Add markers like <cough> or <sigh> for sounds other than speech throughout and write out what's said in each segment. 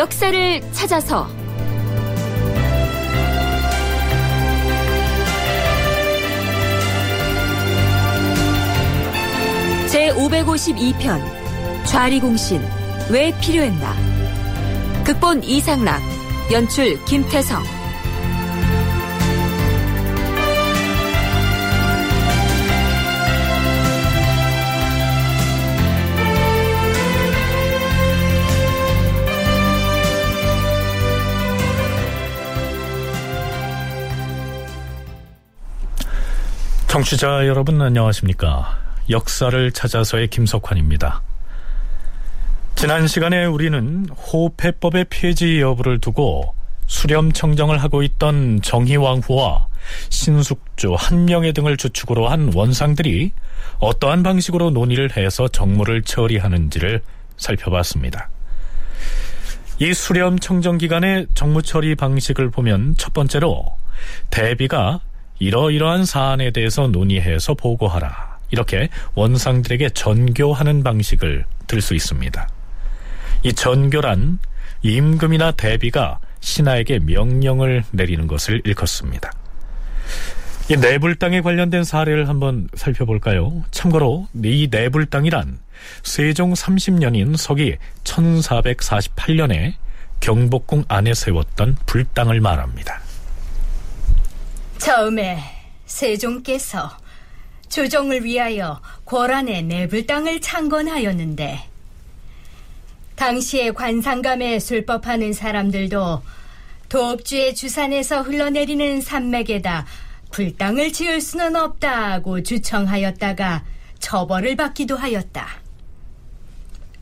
역사를 찾아서. 제 552편 좌리공신 왜 필요했나? 극본 이상락 연출 김태성 청취자 여러분 안녕하십니까 역사를 찾아서의 김석환입니다 지난 시간에 우리는 호패법의 폐지 여부를 두고 수렴 청정을 하고 있던 정희왕후와 신숙주, 한명회 등을 주축으로 한 원상들이 어떠한 방식으로 논의를 해서 정무를 처리하는지를 살펴봤습니다. 이 수렴 청정 기간의 정무 처리 방식을 보면 첫 번째로 대비가 이러이러한 사안에 대해서 논의해서 보고하라. 이렇게 원상들에게 전교하는 방식을 들 수 있습니다. 이 전교란 임금이나 대비가 신하에게 명령을 내리는 것을 일컫습니다. 이 내불당에 관련된 사례를 한번 살펴볼까요? 참고로 이 내불당이란 세종 30년인 서기 1448년에 경복궁 안에 세웠던 불당을 말합니다. 처음에 세종께서 조정을 위하여 고란의 내불 땅을 창건하였는데 당시에 관상감에 술법하는 사람들도 도읍주의 주산에서 흘러내리는 산맥에다 불당을 지을 수는 없다고 주청하였다가 처벌을 받기도 하였다.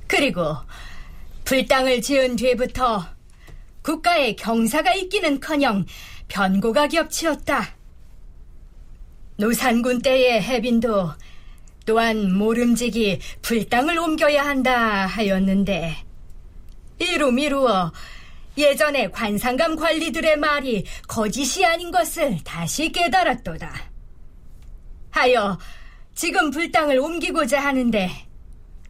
그리고 불당을 지은 뒤부터 국가에 경사가 있기는커녕 변고가 겹치었다. 노산군 때의 해빈도 또한 모름지기 불당을 옮겨야 한다 하였는데 이루 미루어 예전에 관상감 관리들의 말이 거짓이 아닌 것을 다시 깨달았도다. 하여 지금 불당을 옮기고자 하는데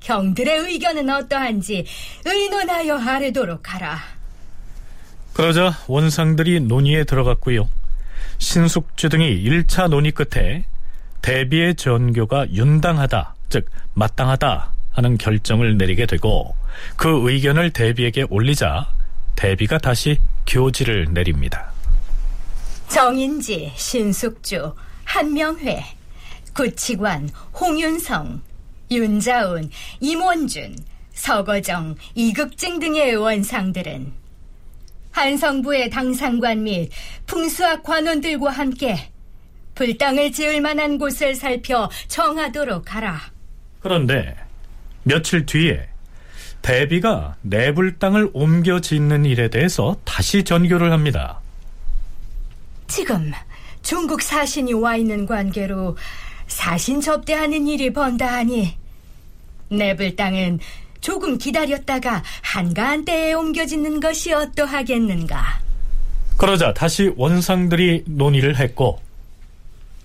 경들의 의견은 어떠한지 의논하여 아뢰도록 하라. 그러자 원상들이 논의에 들어갔고요. 신숙주 등이 1차 논의 끝에 대비의 전교가 윤당하다, 즉 마땅하다 하는 결정을 내리게 되고 그 의견을 대비에게 올리자 대비가 다시 교지를 내립니다. 정인지, 신숙주, 한명회, 구치관, 홍윤성, 윤자운, 임원준, 서거정, 이극증 등의 원상들은 한성부의 당상관 및 풍수학 관원들과 함께 불당을 지을 만한 곳을 살펴 정하도록 하라. 그런데 며칠 뒤에 대비가 내불당을 옮겨 짓는 일에 대해서 다시 전교를 합니다. 지금 중국 사신이 와 있는 관계로 사신 접대하는 일이 번다 하니 내불당은 조금 기다렸다가 한가한 때에 옮겨 짓는 것이 어떠하겠는가. 그러자 다시 원상들이 논의를 했고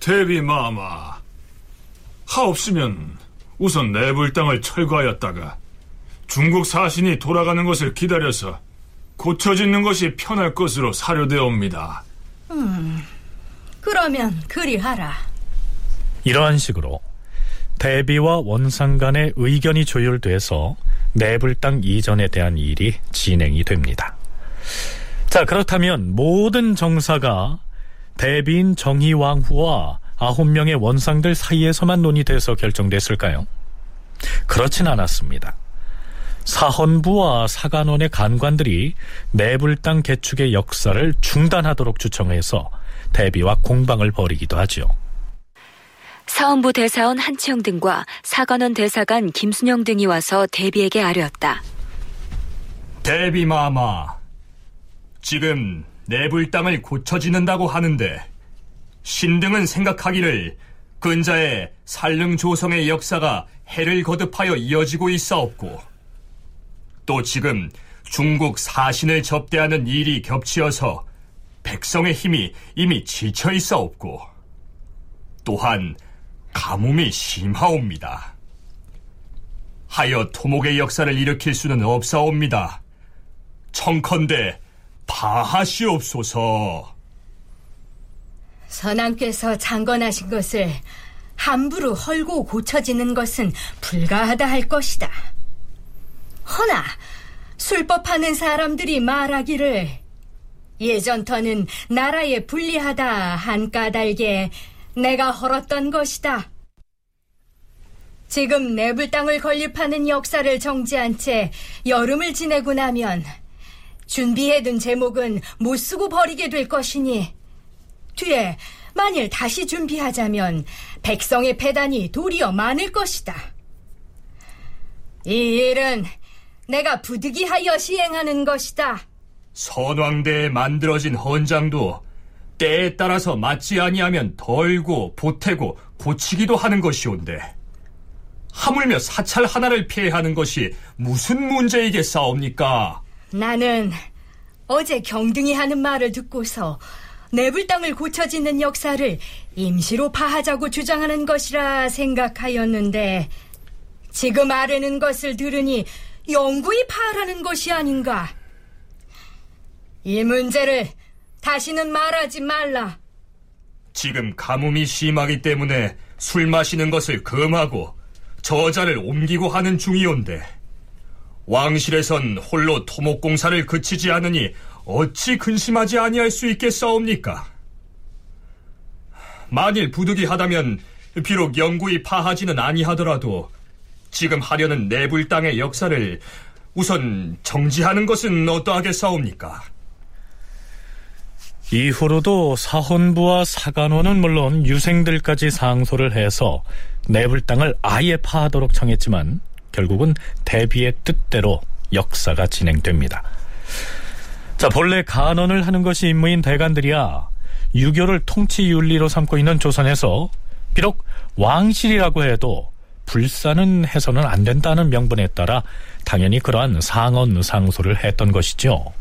대비 마마 하없으면 우선 내불당을 철거하였다가 중국 사신이 돌아가는 것을 기다려서 고쳐짓는 것이 편할 것으로 사료되옵니다. 음, 그러면 그리하라. 이러한 식으로 대비와 원상 간의 의견이 조율돼서 내불당 이전에 대한 일이 진행이 됩니다. 자, 그렇다면 모든 정사가 대비인 정희왕후와 아홉 명의 원상들 사이에서만 논의돼서 결정됐을까요? 그렇진 않았습니다. 사헌부와 사간원의 간관들이 내불당 개축의 역사를 중단하도록 주청해서 대비와 공방을 벌이기도 하죠. 사헌부 대사원 한치영 등과 사관원 대사관 김순영 등이 와서 대비에게 아뢰었다. 대비 마마, 지금 내불 땅을 고쳐지는다고 하는데 신등은 생각하기를 근자의 살릉 조성의 역사가 해를 거듭하여 이어지고 있사옵고 또 지금 중국 사신을 접대하는 일이 겹치어서 백성의 힘이 이미 지쳐 있사옵고 또한 가뭄이 심하옵니다. 하여 토목의 역사를 일으킬 수는 없사옵니다. 청컨대 파하시옵소서. 선왕께서 장건하신 것을 함부로 헐고 고쳐지는 것은 불가하다 할 것이다. 허나 술법하는 사람들이 말하기를 예전터는 나라에 불리하다 한 까닭에 내가 헐었던 것이다. 지금 내불 땅을 건립하는 역사를 정지한 채 여름을 지내고 나면 준비해둔 제목은 못 쓰고 버리게 될 것이니 뒤에 만일 다시 준비하자면 백성의 패단이 도리어 많을 것이다. 이 일은 내가 부득이하여 시행하는 것이다. 선왕대에 만들어진 헌장도 때에 따라서 맞지 아니하면 덜고 보태고 고치기도 하는 것이온데 하물며 사찰 하나를 폐하는 것이 무슨 문제이겠사옵니까? 나는 어제 경등이 하는 말을 듣고서 내불 땅을 고쳐지는 역사를 임시로 파하자고 주장하는 것이라 생각하였는데 지금 아뢰는 것을 들으니 영구히 파하라는 것이 아닌가. 이 문제를 다시는 말하지 말라. 지금 가뭄이 심하기 때문에 술 마시는 것을 금하고 저자를 옮기고 하는 중이온데 왕실에선 홀로 토목공사를 그치지 않으니 어찌 근심하지 아니할 수 있겠사옵니까? 만일 부득이하다면 비록 영구히 파하지는 아니하더라도 지금 하려는 내불 땅의 역사를 우선 정지하는 것은 어떠하겠사옵니까? 이후로도 사헌부와 사간원은 물론 유생들까지 상소를 해서 내불 땅을 아예 파하도록 청했지만 결국은 대비의 뜻대로 역사가 진행됩니다. 자, 본래 간언을 하는 것이 임무인 대관들이야 유교를 통치 윤리로 삼고 있는 조선에서 비록 왕실이라고 해도 불사는 해서는 안 된다는 명분에 따라 당연히 그러한 상언 상소를 했던 것이죠.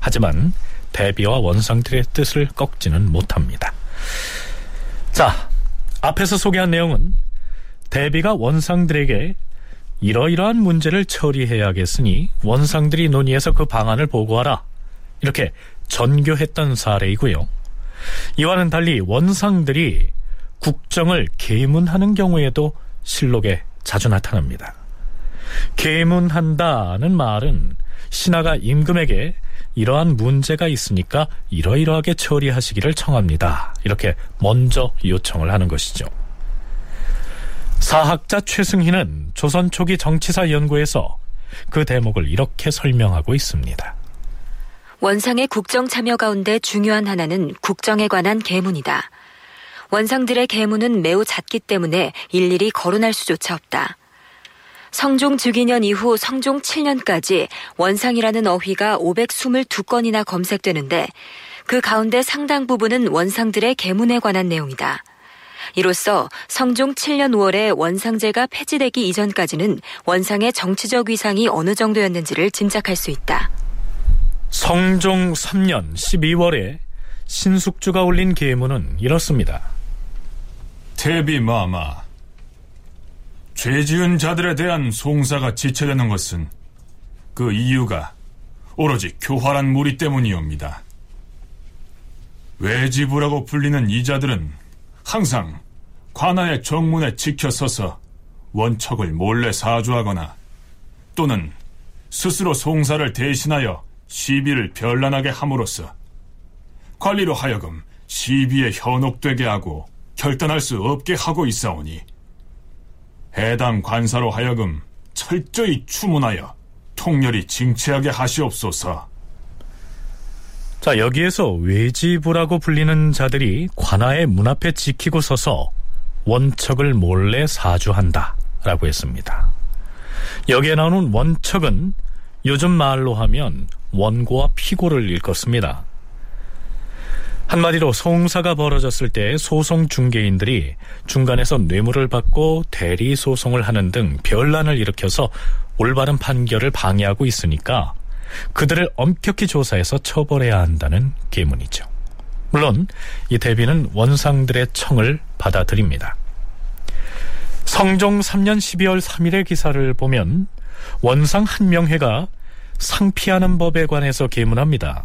하지만 대비와 원상들의 뜻을 꺾지는 못합니다. 자, 앞에서 소개한 내용은 대비가 원상들에게 이러이러한 문제를 처리해야겠으니 원상들이 논의해서 그 방안을 보고하라. 이렇게 전교했던 사례이고요. 이와는 달리 원상들이 국정을 계문하는 경우에도 실록에 자주 나타납니다. 계문한다는 말은 신하가 임금에게 이러한 문제가 있으니까 이러이러하게 처리하시기를 청합니다. 이렇게 먼저 요청을 하는 것이죠. 사학자 최승희는 조선 초기 정치사 연구에서 그 대목을 이렇게 설명하고 있습니다. 원상의 국정 참여 가운데 중요한 하나는 국정에 관한 계문이다. 원상들의 계문은 매우 잦기 때문에 일일이 거론할 수조차 없다. 성종 즉위년 이후 성종 7년까지 원상이라는 어휘가 522건이나 검색되는데 그 가운데 상당 부분은 원상들의 계문에 관한 내용이다. 이로써 성종 7년 5월에 원상제가 폐지되기 이전까지는 원상의 정치적 위상이 어느 정도였는지를 짐작할 수 있다. 성종 3년 12월에 신숙주가 올린 계문은 이렇습니다. 태비마마 죄 지은 자들에 대한 송사가 지체되는 것은 그 이유가 오로지 교활한 무리 때문이옵니다. 외지부라고 불리는 이 자들은 항상 관아의 정문에 지켜서서 원척을 몰래 사주하거나 또는 스스로 송사를 대신하여 시비를 별난하게 함으로써 관리로 하여금 시비에 현혹되게 하고 결단할 수 없게 하고 있사오니 해당 관사로 하여금 철저히 추문하여 통렬히 징치하게 하시옵소서. 자, 여기에서 외지부라고 불리는 자들이 관아의 문 앞에 지키고 서서 원척을 몰래 사주한다. 라고 했습니다. 여기에 나오는 원척은 요즘 말로 하면 원고와 피고를 일컫습니다. 한마디로 송사가 벌어졌을 때 소송 중개인들이 중간에서 뇌물을 받고 대리 소송을 하는 등 별난을 일으켜서 올바른 판결을 방해하고 있으니까 그들을 엄격히 조사해서 처벌해야 한다는 계문이죠. 물론 이 대비는 원상들의 청을 받아들입니다. 성종 3년 12월 3일의 기사를 보면 원상 한명회가 상피하는 법에 관해서 계문합니다.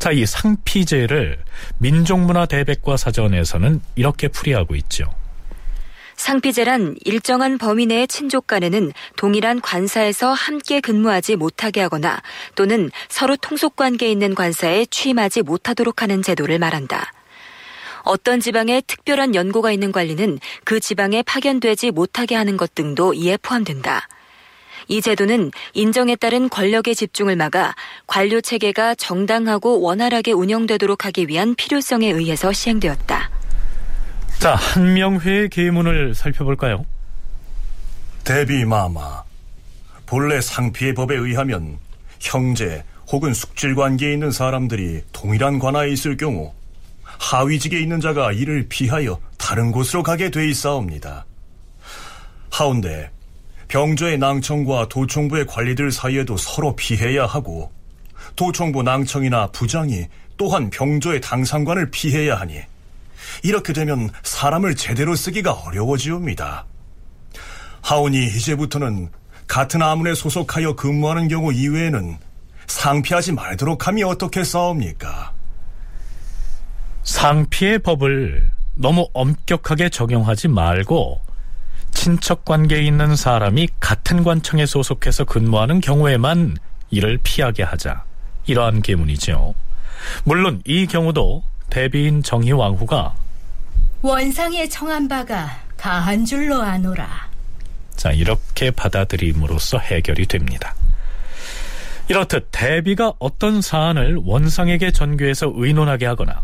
자, 이 상피제를 민족문화 대백과 사전에서는 이렇게 풀이하고 있죠. 상피제란 일정한 범위 내의 친족 간에는 동일한 관사에서 함께 근무하지 못하게 하거나 또는 서로 통속 관계에 있는 관사에 취임하지 못하도록 하는 제도를 말한다. 어떤 지방에 특별한 연고가 있는 관리는 그 지방에 파견되지 못하게 하는 것 등도 이에 포함된다. 이 제도는 인정에 따른 권력의 집중을 막아 관료 체계가 정당하고 원활하게 운영되도록 하기 위한 필요성에 의해서 시행되었다. 자, 한명회의 계문을 살펴볼까요? 대비마마. 본래 상피의 법에 의하면 형제 혹은 숙질 관계에 있는 사람들이 동일한 관하에 있을 경우 하위직에 있는 자가 이를 피하여 다른 곳으로 가게 돼 있사옵니다. 하운데 병조의 낭청과 도청부의 관리들 사이에도 서로 피해야 하고 도청부 낭청이나 부장이 또한 병조의 당상관을 피해야 하니 이렇게 되면 사람을 제대로 쓰기가 어려워지옵니다. 하오니 이제부터는 같은 아문에 소속하여 근무하는 경우 이외에는 상피하지 말도록 함이 어떻게 싸웁니까? 상피의 법을 너무 엄격하게 적용하지 말고 친척 관계에 있는 사람이 같은 관청에 소속해서 근무하는 경우에만 이를 피하게 하자. 이러한 계문이죠. 물론 이 경우도 대비인 정희왕후가 원상에 청한 바가 가한 줄로 아노라. 자 이렇게 받아들임으로써 해결이 됩니다. 이렇듯 대비가 어떤 사안을 원상에게 전교해서 의논하게 하거나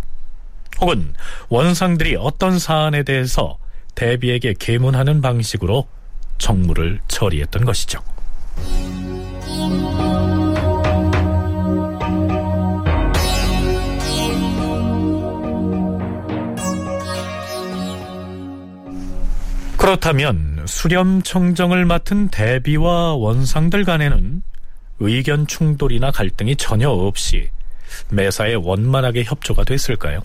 혹은 원상들이 어떤 사안에 대해서 대비에게 계문하는 방식으로 정무를 처리했던 것이죠. 그렇다면 수렴청정을 맡은 대비와 원상들 간에는 의견 충돌이나 갈등이 전혀 없이 매사에 원만하게 협조가 됐을까요?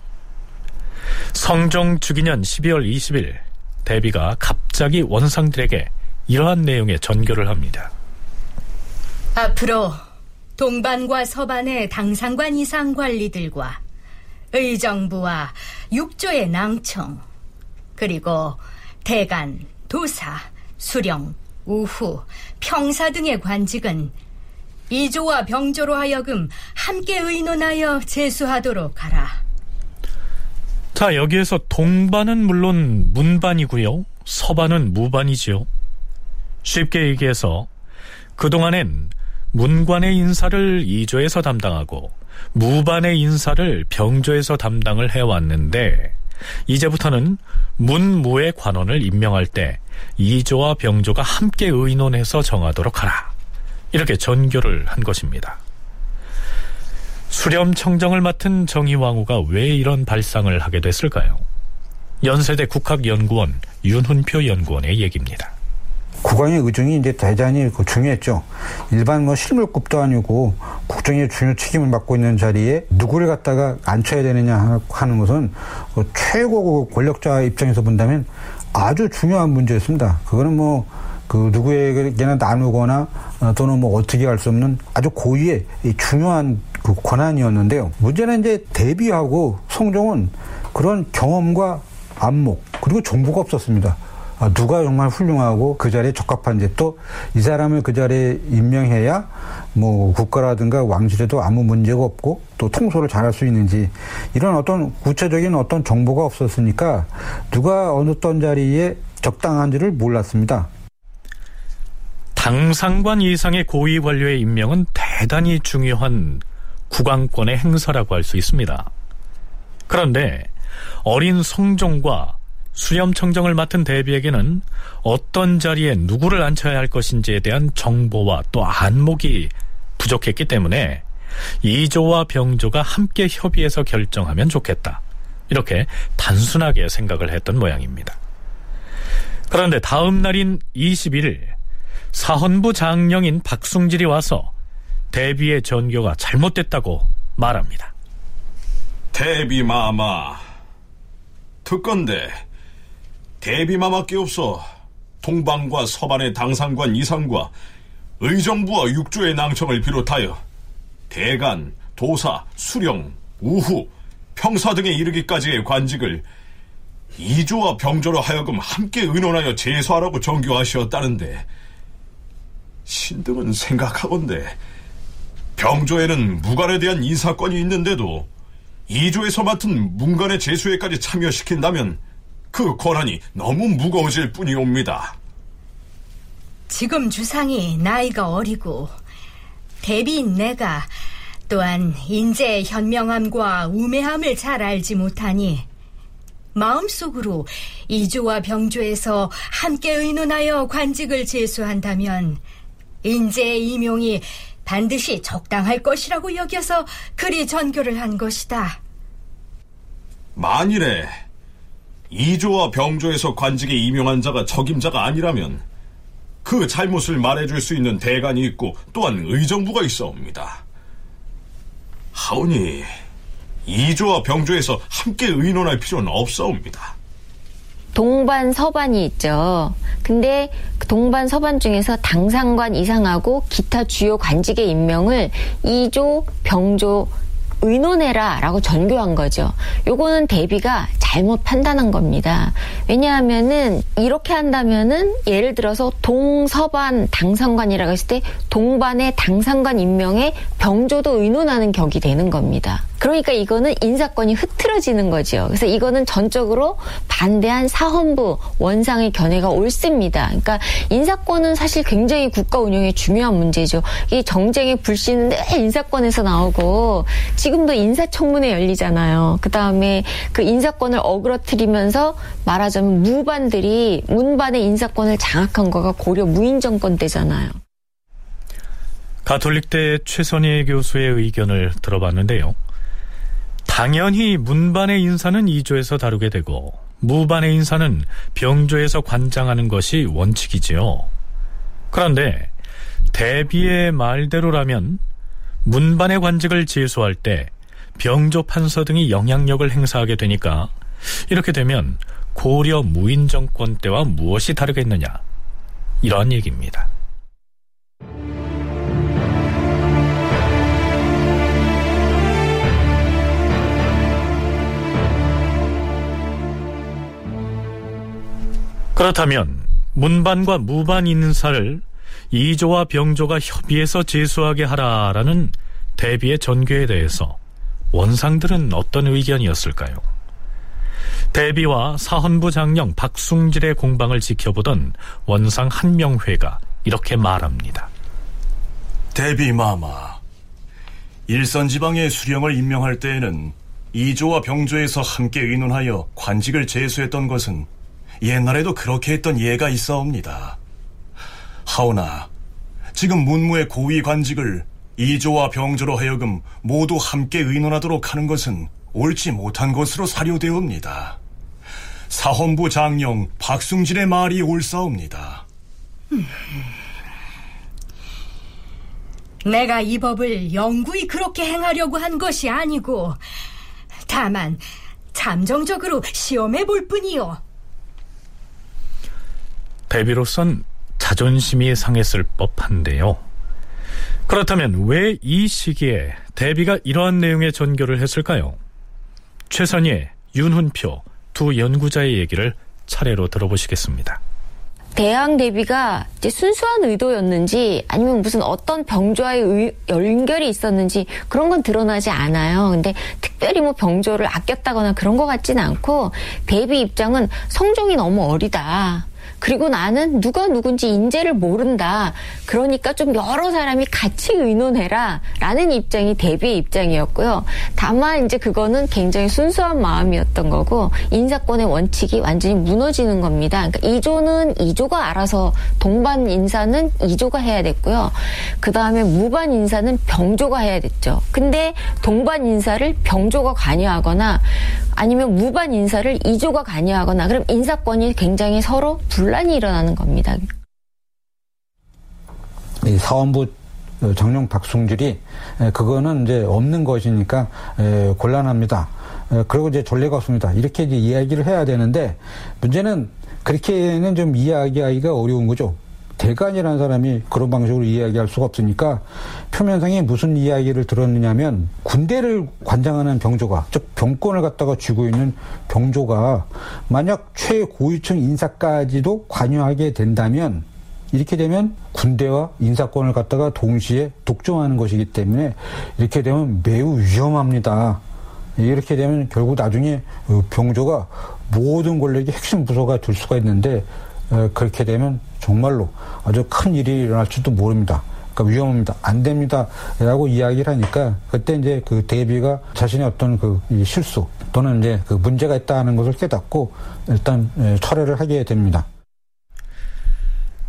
성종 주기년 12월 20일 대비가 갑자기 원상들에게 이러한 내용의 전교를 합니다. 앞으로 동반과 서반의 당상관 이상 관리들과 의정부와 육조의 낭청 그리고 대간, 도사, 수령, 우후, 평사 등의 관직은 이조와 병조로 하여금 함께 의논하여 제수하도록 하라. 자, 여기에서 동반은 물론 문반이고요. 서반은 무반이지요. 쉽게 얘기해서 그동안엔 문관의 인사를 이조에서 담당하고 무반의 인사를 병조에서 담당을 해왔는데 이제부터는 문무의 관원을 임명할 때 이조와 병조가 함께 의논해서 정하도록 하라. 이렇게 전교를 한 것입니다. 수렴 청정을 맡은 정의왕후가 왜 이런 발상을 하게 됐을까요? 연세대 국학연구원 윤훈표 연구원의 얘기입니다. 국왕의 의중이 이제 대단히 그 중요했죠. 일반 뭐 실물급도 아니고 국정의 중요 책임을 맡고 있는 자리에 누구를 갖다가 앉혀야 되느냐 하는 것은 그 최고 권력자 입장에서 본다면 아주 중요한 문제였습니다. 그거는 뭐 그 누구에게나 나누거나 어, 또는 뭐 어떻게 할 수 없는 아주 고유의 중요한 그 권한이었는데요. 문제는 이제 대비하고 성종은 그런 경험과 안목 그리고 정보가 없었습니다. 아, 누가 정말 훌륭하고 그 자리에 적합한지 또 이 사람을 그 자리에 임명해야 뭐 국가라든가 왕실에도 아무 문제가 없고 또 통솔을 잘할 수 있는지 이런 어떤 구체적인 어떤 정보가 없었으니까 누가 어느 어떤 자리에 적당한지를 몰랐습니다. 당상관 이상의 고위 관료의 임명은 대단히 중요한 국왕권의 행사라고 할 수 있습니다. 그런데 어린 성종과 수렴청정을 맡은 대비에게는 어떤 자리에 누구를 앉혀야 할 것인지에 대한 정보와 또 안목이 부족했기 때문에 이조와 병조가 함께 협의해서 결정하면 좋겠다. 이렇게 단순하게 생각을 했던 모양입니다. 그런데 다음 날인 21일 사헌부 장령인 박숭질이 와서 대비의 전교가 잘못됐다고 말합니다. 대비 마마 특건데 대비 마마께 없어 동방과 서반의 당상관 이상과 의정부와 육조의 낭청을 비롯하여 대간, 도사, 수령, 우후, 평사 등에 이르기까지의 관직을 이조와 병조로 하여금 함께 의논하여 제소하라고 정교하시었다는데 신등은 생각하건대 병조에는 무관에 대한 인사권이 있는데도 이조에서 맡은 문관의 제수에까지 참여시킨다면 그 권한이 너무 무거워질 뿐이옵니다. 지금 주상이 나이가 어리고 대비인 내가 또한 인재의 현명함과 우매함을 잘 알지 못하니 마음속으로 이조와 병조에서 함께 의논하여 관직을 제수한다면 인재의 임용이 반드시 적당할 것이라고 여겨서 그리 전교를 한 것이다. 만일에 이조와 병조에서 관직에 임용한 자가 적임자가 아니라면 그 잘못을 말해줄 수 있는 대관이 있고 또한 의정부가 있어옵니다. 하오니 이조와 병조에서 함께 의논할 필요는 없사옵니다. 동반 서반이 있죠. 근데 그 동반 서반 중에서 당상관 이상하고 기타 주요 관직의 임명을 이조 병조 의논해라 라고 전교한 거죠. 요거는 대비가 잘못 판단한 겁니다. 왜냐하면은 이렇게 한다면은 예를 들어서 동서반 당상관이라고 했을 때 동반의 당상관 임명에 병조도 의논하는 격이 되는 겁니다. 그러니까 이거는 인사권이 흐트러지는 거죠. 그래서 이거는 전적으로 반대한 사헌부 원상의 견해가 옳습니다. 그러니까 인사권은 사실 굉장히 국가 운영에 중요한 문제죠. 이 정쟁의 불씨는 늘 인사권에서 나오고 지금도 인사청문회 열리잖아요. 그 다음에 그 인사권을 어그러뜨리면서 말하자면 무반들이 문반의 인사권을 장악한 거가 고려 무인정권 때잖아요. 가톨릭대 최선희 교수의 의견을 들어봤는데요. 당연히 문반의 인사는 2조에서 다루게 되고 무반의 인사는 병조에서 관장하는 것이 원칙이지요. 그런데 대비의 말대로라면 문반의 관직을 제소할 때 병조 판서 등이 영향력을 행사하게 되니까 이렇게 되면 고려 무인 정권 때와 무엇이 다르겠느냐 이런 얘기입니다. 그렇다면 문반과 무반 인사를 이조와 병조가 협의해서 제수하게 하라라는 대비의 전교에 대해서 원상들은 어떤 의견이었을까요? 대비와 사헌부 장령 박숭질의 공방을 지켜보던 원상 한명회가 이렇게 말합니다. 대비 마마, 일선 지방의 수령을 임명할 때에는 이조와 병조에서 함께 의논하여 관직을 제수했던 것은 옛날에도 그렇게 했던 예가 있어옵니다. 하오나 지금 문무의 고위 관직을 이조와 병조로 하여금 모두 함께 의논하도록 하는 것은 옳지 못한 것으로 사료되옵니다. 사헌부 장령 박승진의 말이 옳사옵니다. 내가 이 법을 영구히 그렇게 행하려고 한 것이 아니고 다만 잠정적으로 시험해 볼 뿐이요. 대비로선 자존심이 상했을 법한데요. 그렇다면 왜 이 시기에 대비가 이러한 내용의 전교를 했을까요? 최선희, 윤훈표 두 연구자의 얘기를 차례로 들어보시겠습니다. 대항 대비가 이제 순수한 의도였는지 아니면 무슨 어떤 병조와의 의, 연결이 있었는지 그런 건 드러나지 않아요. 근데 특별히 뭐 병조를 아꼈다거나 그런 것 같지는 않고 대비 입장은 성종이 너무 어리다. 그리고 나는 누가 누군지 인재를 모른다. 그러니까 좀 여러 사람이 같이 의논해라. 라는 입장이 대비의 입장이었고요. 다만 이제 그거는 굉장히 순수한 마음이었던 거고 인사권의 원칙이 완전히 무너지는 겁니다. 그러니까 이조는 이조가 알아서 동반 인사는 이조가 해야 됐고요. 그 다음에 무반 인사는 병조가 해야 됐죠. 근데 동반 인사를 병조가 관여하거나 아니면 무반 인사를 이조가 관여하거나 그럼 인사권이 굉장히 서로 분란이 일어나는 겁니다. 이 사원부 정령 박승질이 그거는 이제 없는 것이니까 곤란합니다. 그리고 이제 전례가 없습니다. 이렇게 이제 이야기를 해야 되는데 문제는 그렇게는 좀 이야기하기가 어려운 거죠. 대간이라는 사람이 그런 방식으로 이야기할 수가 없으니까 표면상에 무슨 이야기를 들었느냐면 군대를 관장하는 병조가 즉 병권을 갖다가 쥐고 있는 병조가 만약 최고위층 인사까지도 관여하게 된다면 이렇게 되면 군대와 인사권을 갖다가 동시에 독점하는 것이기 때문에 이렇게 되면 매우 위험합니다. 이렇게 되면 결국 나중에 병조가 모든 권력의 핵심 부서가 될 수가 있는데 그렇게 되면 정말로 아주 큰 일이 일어날지도 모릅니다. 그러니까 위험합니다. 안 됩니다. 라고 이야기를 하니까 그때 이제 그 데이비가 자신의 어떤 그 실수 또는 이제 그 문제가 있다는 것을 깨닫고 일단 철회를 하게 됩니다.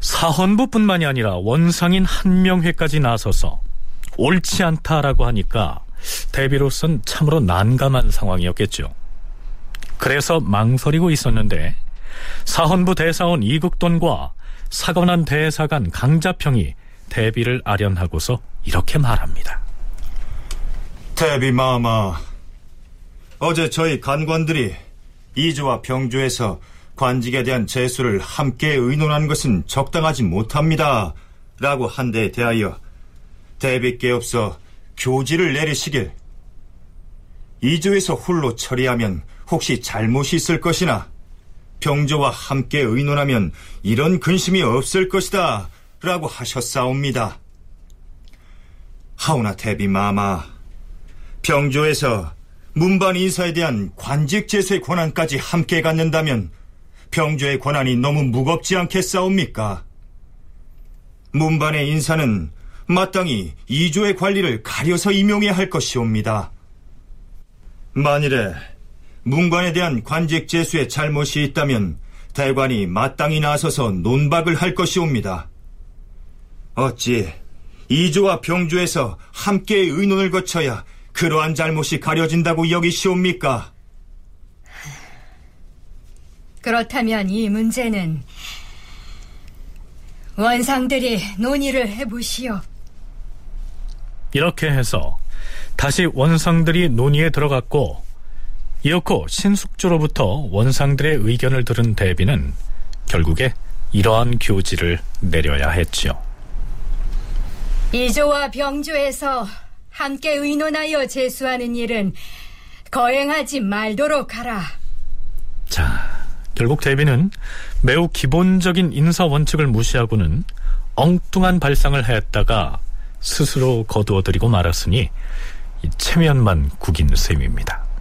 사헌부뿐만이 아니라 원상인 한명회까지 나서서 옳지 않다라고 하니까 대비로선 참으로 난감한 상황이었겠죠. 그래서 망설이고 있었는데 사헌부 대사원 이국돈과 사관원 대사관 강자평이 대비를 아련하고서 이렇게 말합니다. 대비 마마, 어제 저희 간관들이 이주와 병주에서 관직에 대한 재수를 함께 의논한 것은 적당하지 못합니다. 라고 한 데에 대하여 대비께 없어 교지를 내리시길 이주에서 홀로 처리하면 혹시 잘못이 있을 것이나 병조와 함께 의논하면 이런 근심이 없을 것이다 라고 하셨사옵니다. 하오나 대비 마마 병조에서 문반 인사에 대한 관직 제수의 권한까지 함께 갖는다면 병조의 권한이 너무 무겁지 않겠사옵니까? 문반의 인사는 마땅히 이조의 관리를 가려서 임용해야 할 것이옵니다. 만일에 문관에 대한 관직 제수에 잘못이 있다면 대관이 마땅히 나서서 논박을 할 것이옵니다. 어찌 이조와 병조에서 함께 의논을 거쳐야 그러한 잘못이 가려진다고 여기시옵니까? 그렇다면 이 문제는 원상들이 논의를 해보시오. 이렇게 해서 다시 원상들이 논의에 들어갔고 이었고 신숙주로부터 원상들의 의견을 들은 대비는 결국에 이러한 교지를 내려야 했지요. 이조와 병조에서 함께 의논하여 제수하는 일은 거행하지 말도록 하라. 자, 결국 대비는 매우 기본적인 인사 원칙을 무시하고는 엉뚱한 발상을 했다가 스스로 거두어들이고 말았으니 체면만 구긴 셈입니다.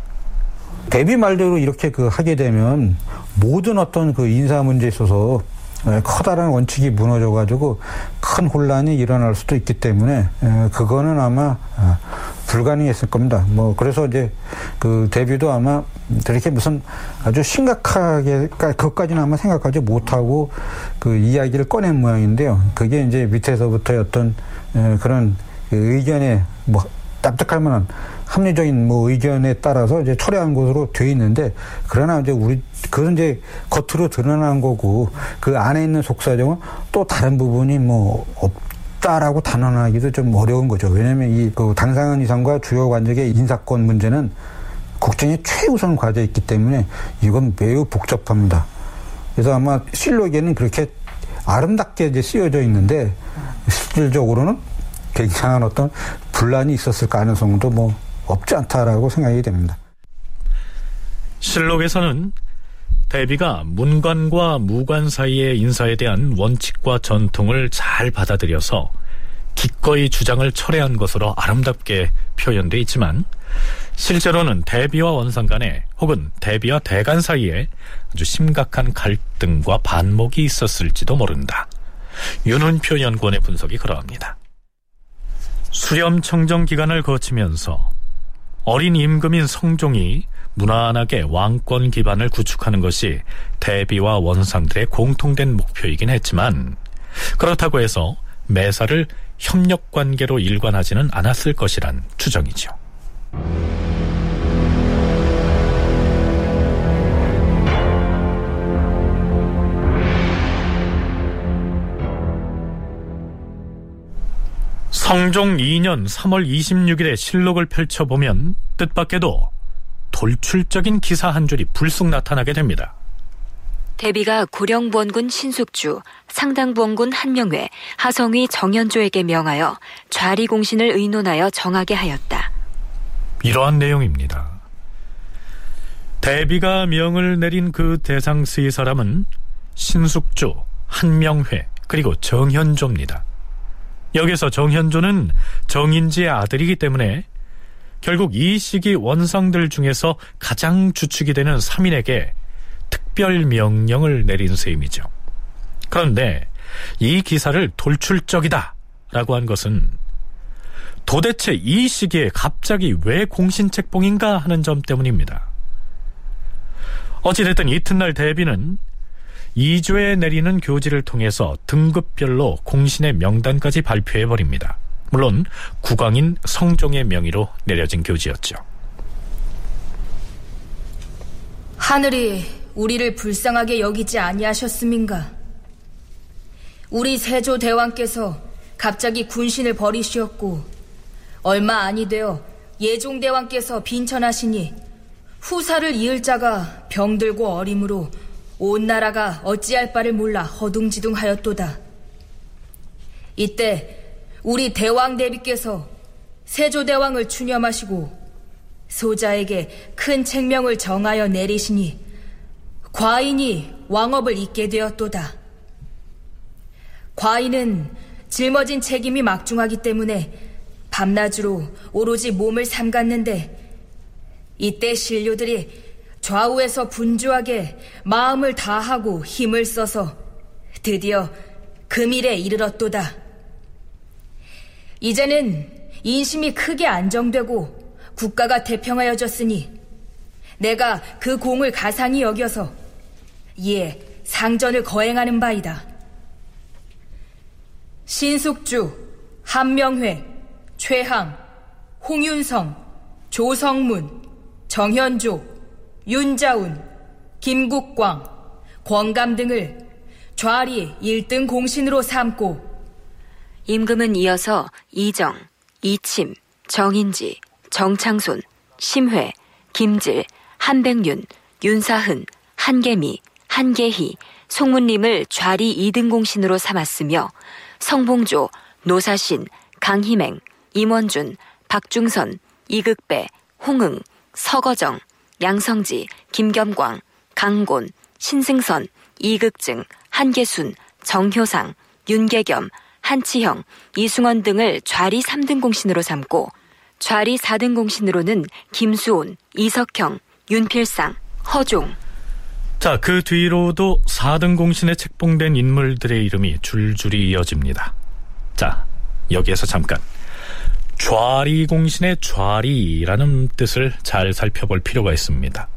대비 말대로 이렇게 그 하게 되면 모든 어떤 그 인사 문제에 있어서 커다란 원칙이 무너져 가지고 큰 혼란이 일어날 수도 있기 때문에 그거는 아마 아, 불가능했을 겁니다. 뭐 그래서 이제 그 데뷔도 아마 그렇게 무슨 아주 심각하게 그것까지는 아마 생각하지 못하고 그 이야기를 꺼낸 모양인데요. 그게 이제 밑에서부터 어떤 그런 그 의견에 뭐 납득할 만한 합리적인 뭐 의견에 따라서 이제 철회한 것으로 돼 있는데 그러나 이제 우리 그건 이제 겉으로 드러난 거고 그 안에 있는 속사정은 또 다른 부분이 뭐 없 다라고 단언하기도 좀 어려운 거죠. 왜냐하면 이 그 당상은 이상과 주요 관직의 인사권 문제는 국정의 최우선 과제였기 때문에 이건 매우 복잡합니다. 그래서 아마 실록에는 그렇게 아름답게 이제 쓰여져 있는데 실질적으로는 굉장한 어떤 분란이 있었을 가능성도 뭐 없지 않다라고 생각이 됩니다. 실록에서는 대비가 문관과 무관 사이의 인사에 대한 원칙과 전통을 잘 받아들여서 기꺼이 주장을 철회한 것으로 아름답게 표현돼 있지만 실제로는 대비와 원상 간에 혹은 대비와 대간 사이에 아주 심각한 갈등과 반목이 있었을지도 모른다. 윤은표 연구원의 분석이 그러합니다. 수렴 청정 기간을 거치면서 어린 임금인 성종이 무난하게 왕권 기반을 구축하는 것이 대비와 원상들의 공통된 목표이긴 했지만 그렇다고 해서 매사를 협력 관계로 일관하지는 않았을 것이란 추정이죠. 성종 2년 3월 26일에 실록을 펼쳐보면 뜻밖에도 돌출적인 기사 한 줄이 불쑥 나타나게 됩니다. 대비가 고령부원군 신숙주, 상당부원군 한명회, 하성위 정현조에게 명하여 좌리공신을 의논하여 정하게 하였다. 이러한 내용입니다. 대비가 명을 내린 그 대상 쓰의 사람은 신숙주, 한명회, 그리고 정현조입니다. 여기서 정현조는 정인지의 아들이기 때문에 결국 이 시기 원상들 중에서 가장 주축이 되는 3인에게 특별 명령을 내린 셈이죠. 그런데 이 기사를 돌출적이다 라고 한 것은 도대체 이 시기에 갑자기 왜 공신책봉인가 하는 점 때문입니다. 어찌됐든 이튿날 대비는 2조에 내리는 교지를 통해서 등급별로 공신의 명단까지 발표해 버립니다. 물론 국왕인 성종의 명의로 내려진 교지였죠. 하늘이 우리를 불쌍하게 여기지 아니하셨음인가? 우리 세조 대왕께서 갑자기 군신을 버리시었고 얼마 아니 되어 예종 대왕께서 빈천하시니 후사를 이을 자가 병들고 어림으로 온 나라가 어찌할 바를 몰라 허둥지둥하였도다. 이때 우리 대왕 대비께서 세조대왕을 추념하시고 소자에게 큰 책명을 정하여 내리시니 과인이 왕업을 잇게 되었도다. 과인은 짊어진 책임이 막중하기 때문에 밤낮으로 오로지 몸을 삼갔는데 이때 신료들이 좌우에서 분주하게 마음을 다하고 힘을 써서 드디어 금일에 이르렀도다. 이제는 인심이 크게 안정되고 국가가 대평하여졌으니 내가 그 공을 가상히 여겨서 이에 상전을 거행하는 바이다. 신숙주, 한명회, 최항, 홍윤성, 조성문, 정현조, 윤자운, 김국광, 권감 등을 좌리 1등 공신으로 삼고 임금은 이어서 이정, 이침, 정인지, 정창손, 심회, 김질, 한백윤, 윤사흔, 한계미, 한계희, 송문림을 좌리 2등 공신으로 삼았으며 성봉조, 노사신, 강희맹, 임원준, 박중선, 이극배, 홍응, 서거정, 양성지, 김겸광, 강곤, 신승선, 이극증, 한계순, 정효상, 윤계겸, 한치형, 이승원 등을 좌리 3등 공신으로 삼고 좌리 4등 공신으로는 김수온, 이석형, 윤필상, 허종. 자, 그 뒤로도 4등 공신에 책봉된 인물들의 이름이 줄줄이 이어집니다. 자, 여기에서 잠깐. 좌리 공신의 좌리라는 뜻을 잘 살펴볼 필요가 있습니다.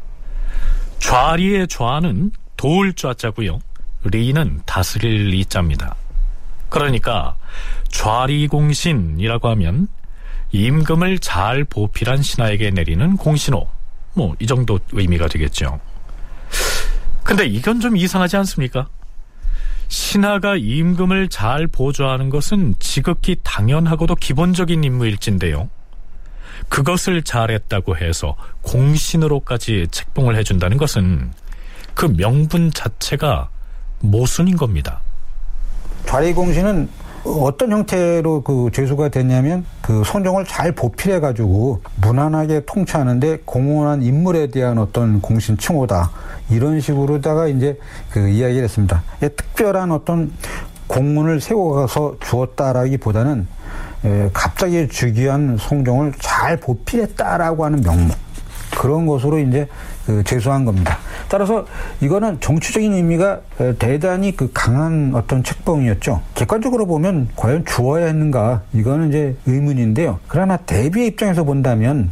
좌리의 좌는 도울 좌자고요. 리는 다스릴 리자입니다. 그러니까 좌리 공신이라고 하면 임금을 잘 보필한 신하에게 내리는 공신호 뭐 이 정도 의미가 되겠죠. 근데 이건 좀 이상하지 않습니까? 신하가 임금을 잘 보조하는 것은 지극히 당연하고도 기본적인 임무일진데요. 그것을 잘했다고 해서 공신으로까지 책봉을 해준다는 것은 그 명분 자체가 모순인 겁니다. 좌리공신은 어떤 형태로 그 죄수가 됐냐면 그 성종을 잘 보필해 가지고 무난하게 통치하는데 공헌한 인물에 대한 어떤 공신 칭호다 이런 식으로다가 이제 그 이야기를 했습니다. 특별한 어떤 공문을 세워가서 주었다라기보다는 갑자기 주기한 성종을 잘 보필했다라고 하는 명목 그런 것으로 이제 그 제소한 겁니다. 따라서 이거는 정치적인 의미가 대단히 그 강한 어떤 책봉이었죠. 객관적으로 보면 과연 주어야 했는가 이거는 이제 의문인데요. 그러나 대비의 입장에서 본다면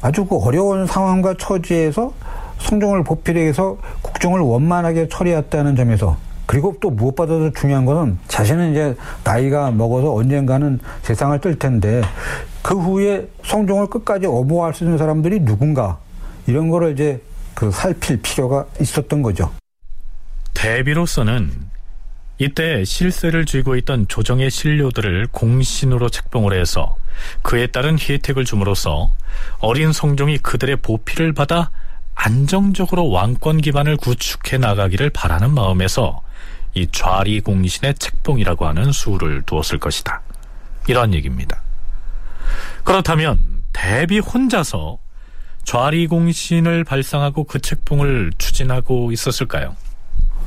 아주 그 어려운 상황과 처지에서 성종을 보필해서 국정을 원만하게 처리했다는 점에서 그리고 또 무엇보다도 중요한 것은 자신은 이제 나이가 먹어서 언젠가는 세상을 뜰 텐데 그 후에 성종을 끝까지 엄호할 수 있는 사람들이 누군가 이런 거를 이제 그 살필 필요가 있었던 거죠. 대비로서는 이때 실세를 쥐고 있던 조정의 신료들을 공신으로 책봉을 해서 그에 따른 혜택을 줌으로써 어린 성종이 그들의 보필을 받아 안정적으로 왕권 기반을 구축해 나가기를 바라는 마음에서 이 좌리 공신의 책봉이라고 하는 수를 두었을 것이다. 이런 얘기입니다. 그렇다면 대비 혼자서 좌리 공신을 발상하고 그 책봉을 추진하고 있었을까요?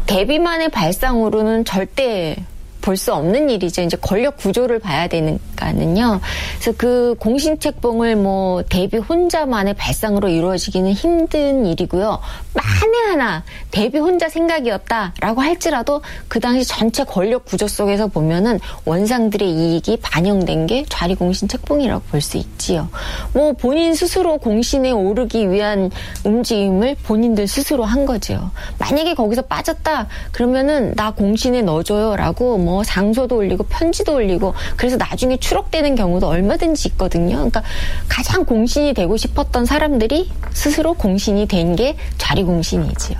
대비만의 발상으로는 절대 볼 수 없는 일이죠. 이제 권력 구조를 봐야 되니까는요. 그래서 그 공신책봉을 뭐 대비 혼자만의 발상으로 이루어지기는 힘든 일이고요. 만에 하나 대비 혼자 생각이었다라고 할지라도 그 당시 전체 권력 구조 속에서 보면은 원상들의 이익이 반영된 게 좌리 공신 책봉이라고 볼 수 있지요. 뭐 본인 스스로 공신에 오르기 위한 움직임을 본인들 스스로 한 거죠. 만약에 거기서 빠졌다 그러면은 나 공신에 넣어줘요라고 뭐 상소도 올리고 편지도 올리고 그래서 나중에 추록되는 경우도 얼마든지 있거든요. 그러니까 가장 공신이 되고 싶었던 사람들이 스스로 공신이 된게 좌리 공신이지요.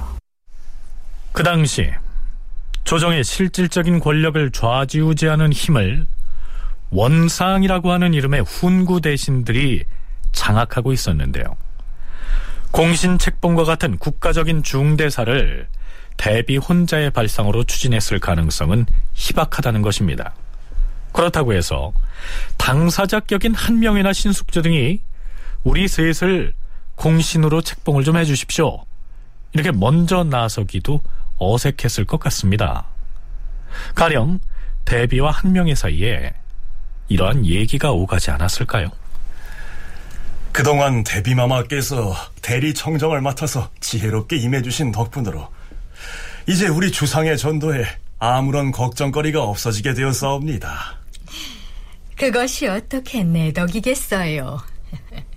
그 당시 조정의 실질적인 권력을 좌지우지하는 힘을 원상이라고 하는 이름의 훈구 대신들이 장악하고 있었는데요. 공신 책봉과 같은 국가적인 중대사를 대비 혼자의 발상으로 추진했을 가능성은 희박하다는 것입니다. 그렇다고 해서 당사자 격인 한명이나 신숙주 등이 우리 셋을 공신으로 책봉을 좀 해주십시오. 이렇게 먼저 나서기도 어색했을 것 같습니다. 가령 대비와 한명의 사이에 이러한 얘기가 오가지 않았을까요? 그동안 대비마마께서 대리 청정을 맡아서 지혜롭게 임해주신 덕분으로 이제 우리 주상의 전도에 아무런 걱정거리가 없어지게 되었사옵니다. 그것이 어떻게 내 덕이겠어요.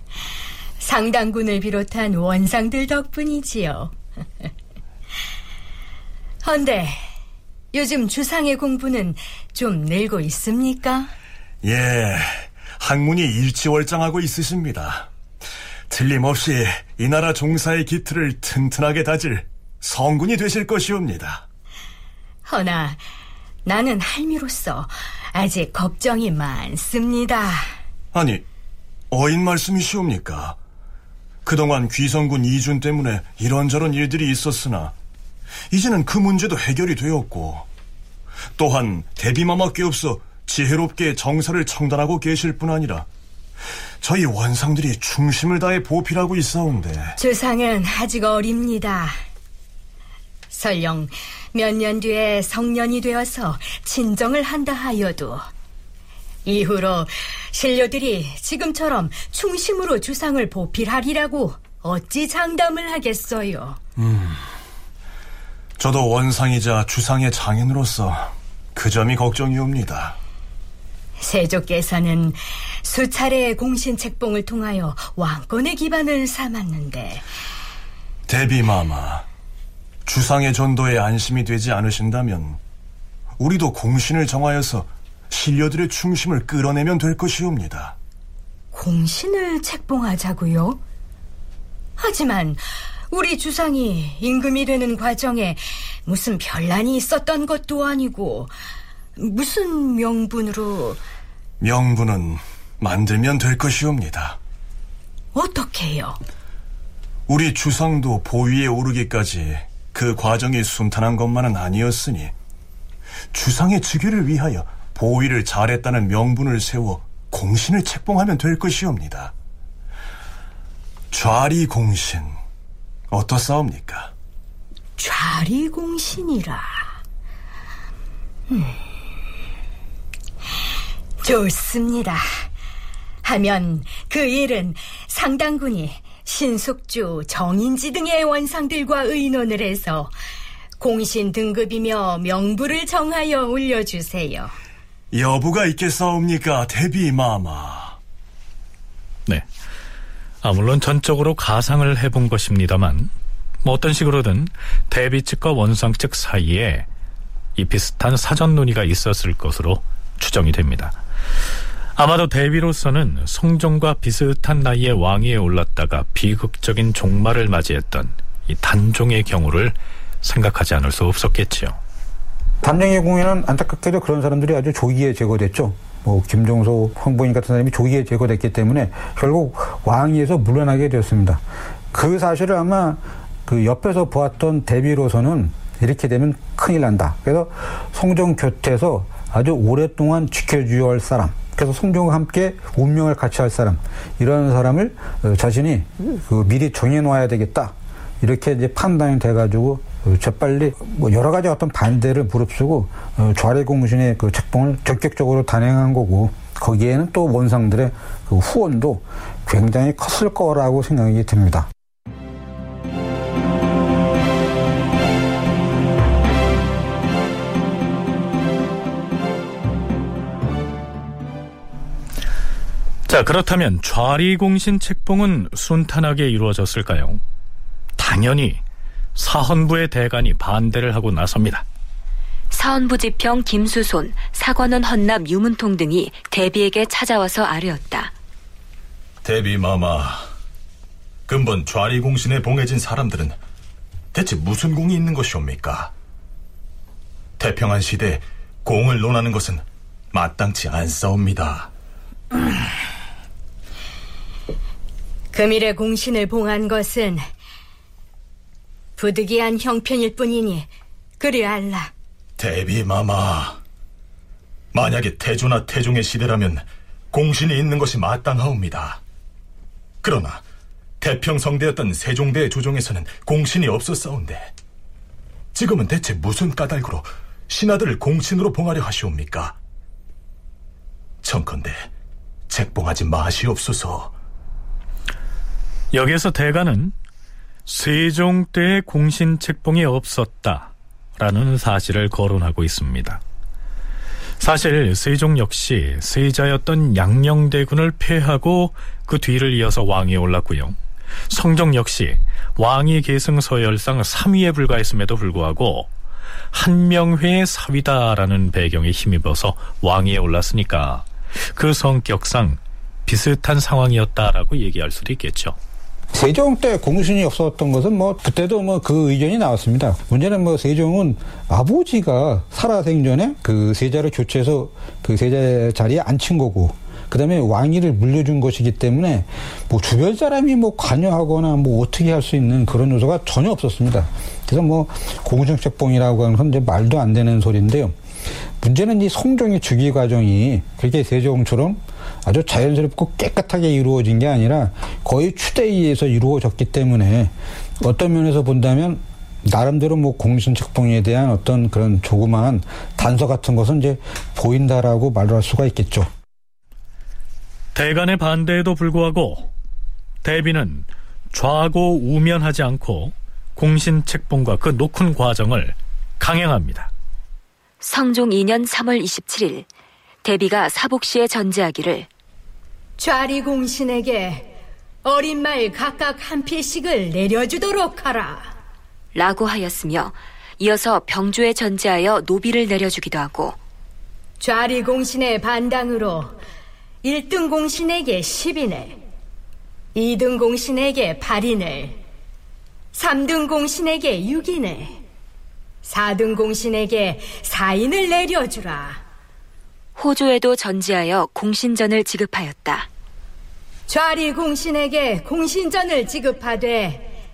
<laughs> 상당군을 비롯한 원상들 덕분이지요. <laughs> 헌데 요즘 주상의 공부는 좀 늘고 있습니까? 예, 학문이 일치월장하고 있으십니다. 틀림없이 이 나라 종사의 기틀을 튼튼하게 다질 성군이 되실 것이옵니다. 허나 나는 할미로서 아직 걱정이 많습니다. 아니, 어인 말씀이시옵니까? 그동안 귀성군 이준 때문에 이런저런 일들이 있었으나 이제는 그 문제도 해결이 되었고 또한 대비마마께 없어 지혜롭게 정사를 청단하고 계실 뿐 아니라 저희 원상들이 중심을 다해 보필하고 있사온데 주상은 아직 어립니다. 설령 몇 년 뒤에 성년이 되어서 친정을 한다 하여도 이후로 신료들이 지금처럼 충심으로 주상을 보필하리라고 어찌 장담을 하겠어요. 음, 저도 원상이자 주상의 장인으로서 그 점이 걱정이옵니다. 세조께서는 수차례의 공신 책봉을 통하여 왕권의 기반을 삼았는데 대비마마 주상의 전도에 안심이 되지 않으신다면 우리도 공신을 정하여서 신료들의 충심을 끌어내면 될 것이옵니다. 공신을 책봉하자고요? 하지만 우리 주상이 임금이 되는 과정에 무슨 별난이 있었던 것도 아니고 무슨 명분으로 명분은 만들면 될 것이옵니다. 어떻게요? 우리 주상도 보위에 오르기까지 그 과정이 순탄한 것만은 아니었으니 주상의 즉위를 위하여 보위를 잘했다는 명분을 세워 공신을 책봉하면 될 것이옵니다. 좌리 공신 어떻사옵니까? 좌리 공신이라. 음. 좋습니다. 하면 그 일은 상당군이 신숙주, 정인지 등의 원상들과 의논을 해서 공신 등급이며 명부를 정하여 올려주세요. 여부가 있겠사옵니까, 대비 마마? 네. 아, 물론 전적으로 가상을 해본 것입니다만, 뭐 어떤 식으로든 대비 측과 원상 측 사이에 이 비슷한 사전 논의가 있었을 것으로 추정이 됩니다. 아마도 대비로서는 성종과 비슷한 나이에 왕위에 올랐다가 비극적인 종말을 맞이했던 이 단종의 경우를 생각하지 않을 수 없었겠지요. 단종의 공에는 안타깝게도 그런 사람들이 아주 조기에 제거됐죠. 뭐 김종소, 황보인 같은 사람이 조기에 제거됐기 때문에 결국 왕위에서 물러나게 되었습니다. 그 사실을 아마 그 옆에서 보았던 대비로서는 이렇게 되면 큰일 난다. 그래서 성종 곁에서 아주 오랫동안 지켜줘야 할 사람. 그래서 성종과 함께 운명을 같이 할 사람. 이런 사람을 어, 자신이 그 미리 정해놓아야 되겠다. 이렇게 이제 판단이 돼가지고 어, 재빨리 뭐 여러 가지 어떤 반대를 무릅쓰고 어, 좌례공신의 그 책봉을 적극적으로 단행한 거고 거기에는 또 원상들의 그 후원도 굉장히 컸을 거라고 생각이 듭니다. 자, 그렇다면 좌리공신 책봉은 순탄하게 이루어졌을까요? 당연히 사헌부의 대간이 반대를 하고 나섭니다. 사헌부 지평 김수손, 사관원 헌납 유문통 등이 대비에게 찾아와서 아뢰었다. 대비 마마, 근본 좌리공신에 봉해진 사람들은 대체 무슨 공이 있는 것이옵니까? 태평한 시대 공을 논하는 것은 마땅치 않사옵니다. <laughs> 금일의 공신을 봉한 것은 부득이한 형편일 뿐이니 그리 알라. 대비 마마, 만약에 태조나 태종의 시대라면 공신이 있는 것이 마땅하옵니다. 그러나 태평성대였던 세종대 조정에서는 공신이 없었사온데 지금은 대체 무슨 까닭으로 신하들을 공신으로 봉하려 하시옵니까? 청컨대 책봉하지 마시옵소서. 여기에서 대가는 세종 때의 공신 책봉이 없었다라는 사실을 거론하고 있습니다. 사실 세종 역시 세자였던 양녕대군을 패하고 그 뒤를 이어서 왕위에 올랐고요. 성종 역시 왕위 계승 서열상 3위에 불과했음에도 불구하고 한명회의 사위다라는 배경에 힘입어서 왕위에 올랐으니까 그 성격상 비슷한 상황이었다라고 얘기할 수도 있겠죠. 세종 때 공신이 없었던 것은 뭐 그때도 뭐 그 의견이 나왔습니다. 문제는 뭐 세종은 아버지가 살아생전에 그 세자를 교체해서 그 세자 자리에 앉힌 거고 그다음에 왕위를 물려준 것이기 때문에 뭐 주변 사람이 뭐 관여하거나 뭐 어떻게 할 수 있는 그런 요소가 전혀 없었습니다. 그래서 뭐 공정책봉이라고 하는 건 이제 말도 안 되는 소리인데요. 문제는 이 성종의 주기 과정이 그렇게 세종처럼 아주 자연스럽고 깨끗하게 이루어진 게 아니라 거의 추대에 의해서 이루어졌기 때문에 어떤 면에서 본다면 나름대로 뭐 공신책봉에 대한 어떤 그런 조그마한 단서 같은 것은 이제 보인다라고 말할 수가 있겠죠. 대간의 반대에도 불구하고 대비는 좌고 우면하지 않고 공신책봉과 그 녹훈 과정을 강행합니다. 성종 2년 3월 27일 대비가 사복시에 전제하기를 좌리공신에게 어린 말 각각 한 필씩을 내려주도록 하라. 라고 하였으며 이어서 병조에 전제하여 노비를 내려주기도 하고 좌리공신의 반당으로 1등 공신에게 10인을 2등 공신에게 8인을 3등 공신에게 6인을 4등 공신에게 4인을 내려주라. 호조에도 전지하여 공신전을 지급하였다. 좌리 공신에게 공신전을 지급하되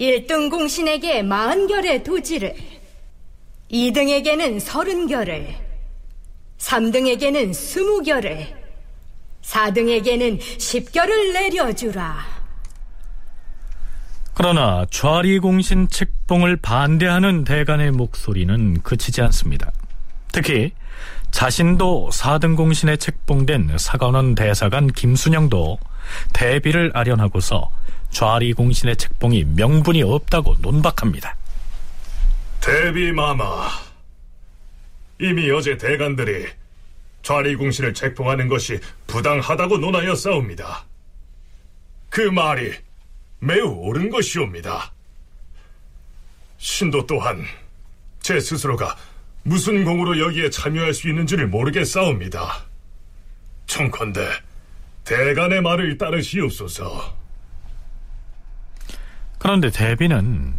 1등 공신에게 40결의 도지를 2등에게는 30결을 3등에게는 20결을 4등에게는 10결을 내려주라. 그러나 좌리 공신 책봉을 반대하는 대간의 목소리는 그치지 않습니다. 특히 자신도 4등 공신에 책봉된 사관원 대사관 김순영도 대비를 아련하고서 좌리 공신의 책봉이 명분이 없다고 논박합니다. 대비 마마, 이미 어제 대관들이 좌리 공신을 책봉하는 것이 부당하다고 논하였사옵니다. 그 말이 매우 옳은 것이옵니다. 신도 또한 제 스스로가 무슨 공으로 여기에 참여할 수 있는지를 모르겠사옵니다. 청컨대 대간의 말을 따르시옵소서. 그런데 대비는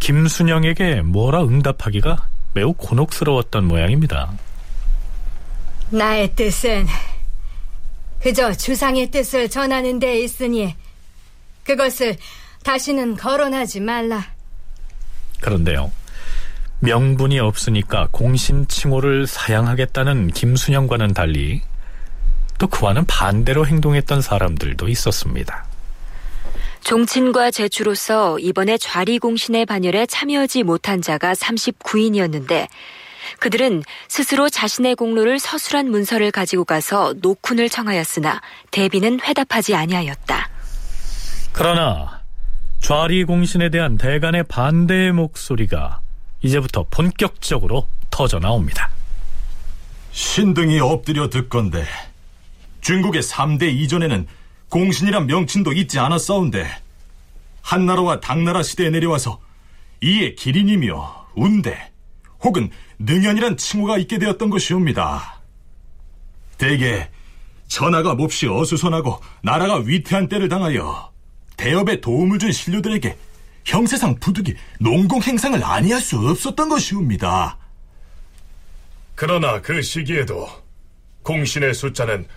김순영에게 뭐라 응답하기가 매우 곤혹스러웠던 모양입니다. 나의 뜻은 그저 주상의 뜻을 전하는 데 있으니 그것을 다시는 거론하지 말라. 그런데요. 명분이 없으니까 공신 칭호를 사양하겠다는 김순영과는 달리 또 그와는 반대로 행동했던 사람들도 있었습니다. 종친과 제주로서 이번에 좌리공신의 반열에 참여하지 못한 자가 39인이었는데 그들은 스스로 자신의 공로를 서술한 문서를 가지고 가서 노쿤을 청하였으나 대비는 회답하지 아니하였다. 그러나 좌리공신에 대한 대간의 반대의 목소리가 이제부터 본격적으로 터져 나옵니다. 신등이 엎드려 듣건데 중국의 3대 이전에는 공신이란 명칭도 있지 않았사온데 한나라와 당나라 시대에 내려와서 이에 기린이며 운대 혹은 능연이란 칭호가 있게 되었던 것이옵니다. 대개 전하가 몹시 어수선하고 나라가 위태한 때를 당하여 대업에 도움을 준 신료들에게 형세상 부득이 농공 행상을 아니할 수 없었던 것이옵니다. 그러나 그 시기에도 공신의 숫자는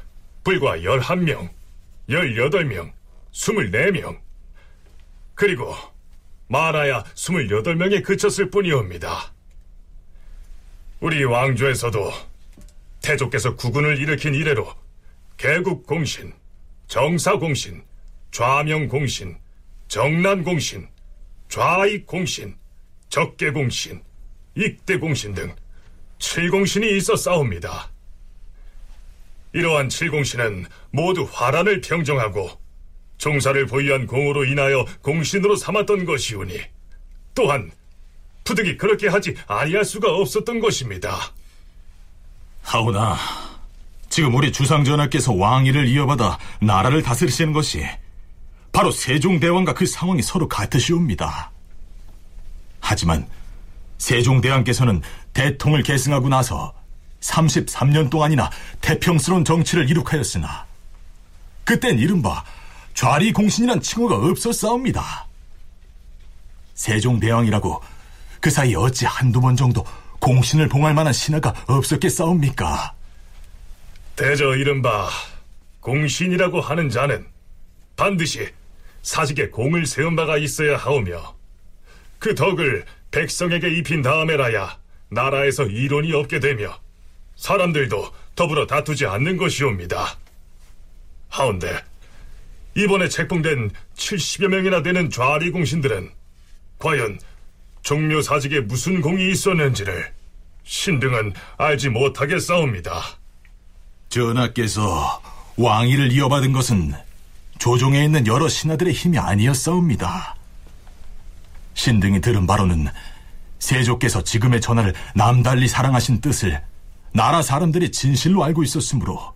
불과 11명, 18명, 24명, 그리고 많아야 28명에 그쳤을 뿐이옵니다. 우리 왕조에서도 태조께서 국군을 일으킨 이래로 개국공신, 정사공신, 좌명공신, 정난공신, 좌익 공신, 적개 공신, 익대 공신 등 7공신이 있어 싸웁니다. 이러한 7공신은 모두 화란을 평정하고 종사를 보유한 공으로 인하여 공신으로 삼았던 것이오니 또한 부득이 그렇게 하지 아니할 수가 없었던 것입니다. 하오나 지금 우리 주상전하께서 왕위를 이어받아 나라를 다스리시는 것이 바로 세종대왕과 그 상황이 서로 같으시옵니다. 하지만 세종대왕께서는 대통을 계승하고 나서 33년 동안이나 태평스러운 정치를 이룩하였으나 그땐 이른바 좌리공신이란 칭호가 없었사옵니다. 세종대왕이라고 그 사이 어찌 한두 번 정도 공신을 봉할 만한 신하가 없었겠사옵니까? 대저 이른바 공신이라고 하는 자는 반드시 사직에 공을 세운 바가 있어야 하오며 그 덕을 백성에게 입힌 다음에라야 나라에서 이론이 없게 되며 사람들도 더불어 다투지 않는 것이옵니다. 하운데 이번에 책봉된 70여 명이나 되는 좌리 공신들은 과연 종묘 사직에 무슨 공이 있었는지를 신등은 알지 못하겠사옵니다. 전하께서 왕위를 이어받은 것은 조종에 있는 여러 신하들의 힘이 아니었사옵니다. 신등이 들은 바로는 세조께서 지금의 전하를 남달리 사랑하신 뜻을 나라 사람들이 진실로 알고 있었으므로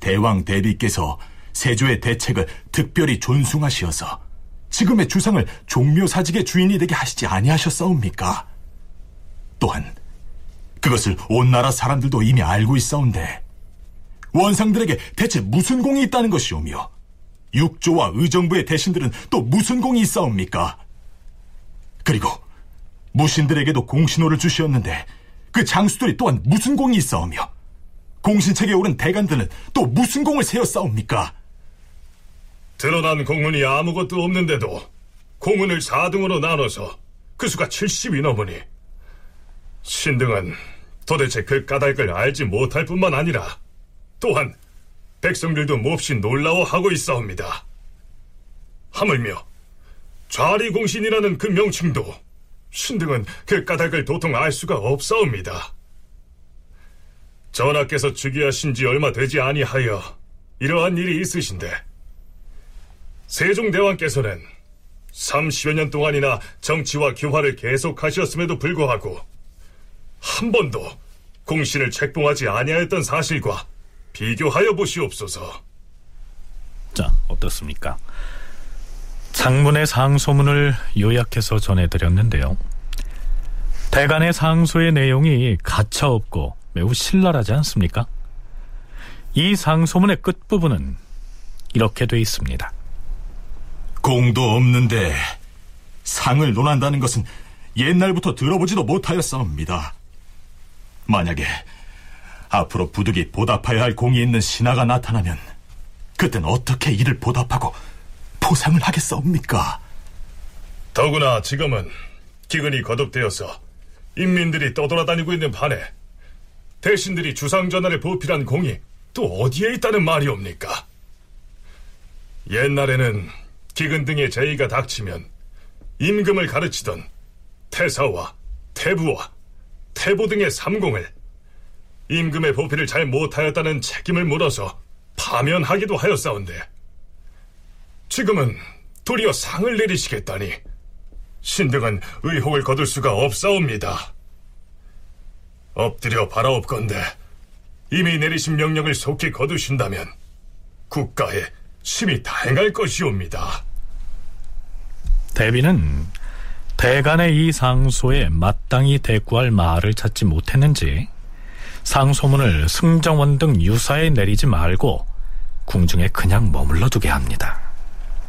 대왕 대비께서 세조의 대책을 특별히 존숭하시어서 지금의 주상을 종묘사직의 주인이 되게 하시지 아니하셨사옵니까? 또한 그것을 온 나라 사람들도 이미 알고 있사온데 원상들에게 대체 무슨 공이 있다는 것이오며 육조와 의정부의 대신들은 또 무슨 공이 있사옵니까? 그리고 무신들에게도 공신호를 주시었는데 그 장수들이 또한 무슨 공이 있사오며 공신책에 오른 대간들은 또 무슨 공을 세웠사옵니까? 드러난 공문이 아무것도 없는데도 공문을 4등으로 나눠서 그 수가 70이 넘으니 신등은 도대체 그 까닭을 알지 못할 뿐만 아니라 또한 백성들도 몹시 놀라워하고 있사옵니다. 하물며 좌리공신이라는 그 명칭도 신등은 그 까닭을 도통 알 수가 없사옵니다. 전하께서 즉위하신 지 얼마 되지 아니하여 이러한 일이 있으신데 세종대왕께서는 30여 년 동안이나 정치와 교화를 계속하셨음에도 불구하고 한 번도 공신을 책봉하지 아니하였던 사실과 비교하여 보시옵소서. 자, 어떻습니까? 장문의 상소문을 요약해서 전해드렸는데요. 대간의 상소의 내용이 가차없고 매우 신랄하지 않습니까? 이 상소문의 끝부분은 이렇게 돼 있습니다. 공도 없는데 상을 논한다는 것은 옛날부터 들어보지도 못하였사옵니다. 만약에 앞으로 부득이 보답해야 할 공이 있는 신하가 나타나면 그땐 어떻게 이를 보답하고 보상을 하겠사옵니까? 더구나 지금은 기근이 거듭되어서 인민들이 떠돌아다니고 있는 반에 대신들이 주상전하를 보필한 공이 또 어디에 있다는 말이옵니까? 옛날에는 기근 등의 제의가 닥치면 임금을 가르치던 태사와 태부와 태보 등의 삼공을 임금의 보필을 잘 못하였다는 책임을 물어서 파면하기도 하였사온데 지금은 도리어 상을 내리시겠다니 신등은 의혹을 거둘 수가 없사옵니다. 엎드려 바라옵건대 이미 내리신 명령을 속히 거두신다면 국가에 심히 다행할 것이옵니다. 대비는 대간의 이 상소에 마땅히 대꾸할 말을 찾지 못했는지 상소문을 승정원 등 유사에 내리지 말고 궁중에 그냥 머물러 두게 합니다.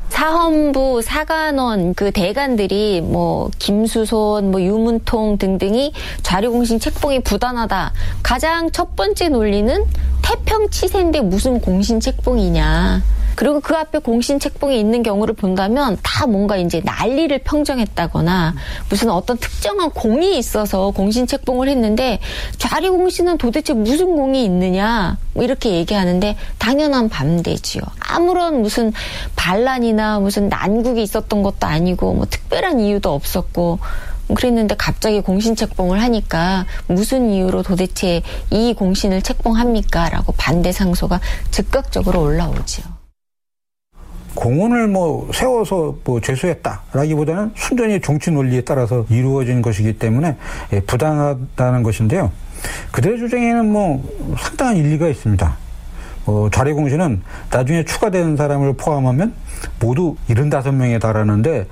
사헌부, 사관원 그 대관들이 뭐 김수손, 뭐 유문통 등등이 자료공신 책봉이 부단하다. 가장 첫 번째 논리는 태평치세인데 무슨 공신 책봉이냐. 그리고 그 앞에 공신 책봉이 있는 경우를 본다면 다 뭔가 이제 난리를 평정했다거나 무슨 어떤 특정한 공이 있어서 공신 책봉을 했는데 좌리 공신은 도대체 무슨 공이 있느냐 뭐 이렇게 얘기하는데 당연한 반대지요. 아무런 무슨 반란이나 무슨 난국이 있었던 것도 아니고 뭐 특별한 이유도 없었고 그랬는데 갑자기 공신 책봉을 하니까 무슨 이유로 도대체 이 공신을 책봉합니까? 라고 반대 상소가 즉각적으로 올라오지요. 공원을 뭐 세워서 뭐 죄수했다라기보다는 순전히 정치 논리에 따라서 이루어진 것이기 때문에 예, 부당하다는 것인데요. 그들의 주장에는 뭐 상당한 일리가 있습니다. 어, 좌례공신은 나중에 추가된 사람을 포함하면 모두 75명에 달하는데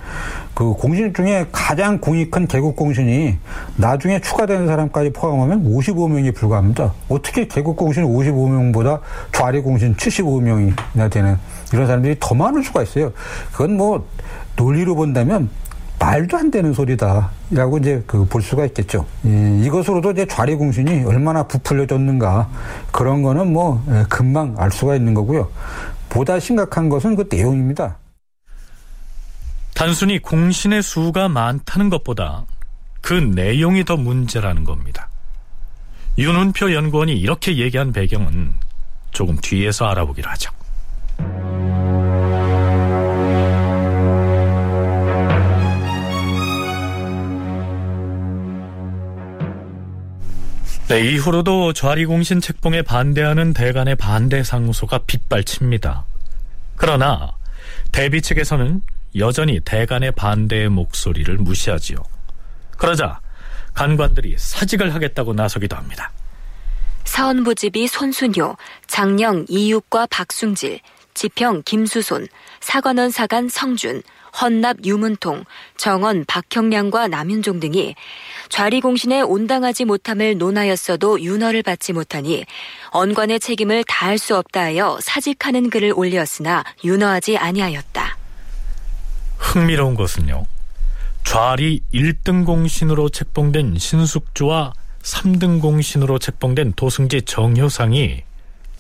그 공신 중에 가장 공이 큰 개국 공신이 나중에 추가되는 사람까지 포함하면 55명이 불과합니다. 어떻게 개국 공신 55명보다 좌례공신 75명이나 되는 이런 사람들이 더 많을 수가 있어요. 그건 뭐 논리로 본다면 말도 안 되는 소리다라고 이제 그 볼 수가 있겠죠. 예, 이것으로도 이제 좌리공신이 얼마나 부풀려졌는가 그런 거는 뭐 예, 금방 알 수가 있는 거고요. 보다 심각한 것은 그 내용입니다. 단순히 공신의 수가 많다는 것보다 그 내용이 더 문제라는 겁니다. 윤은표 연구원이 이렇게 얘기한 배경은 조금 뒤에서 알아보기로 하죠. 네, 이후로도 좌리공신 책봉에 반대하는 대간의 반대 상소가 빗발칩니다. 그러나 대비 측에서는 여전히 대간의 반대의 목소리를 무시하지요. 그러자 간관들이 사직을 하겠다고 나서기도 합니다. 사원부집이 손순효, 장령 이육과 박순질, 지평 김수손, 사관원 사관 성준, 헌납 유문통, 정원 박형량과 남윤종 등이 좌리공신에 온당하지 못함을 논하였어도 윤허를 받지 못하니 언관의 책임을 다할 수 없다 하여 사직하는 글을 올렸으나 윤허하지 아니하였다. 흥미로운 것은요. 좌리 1등 공신으로 책봉된 신숙주와 3등 공신으로 책봉된 도승지 정효상이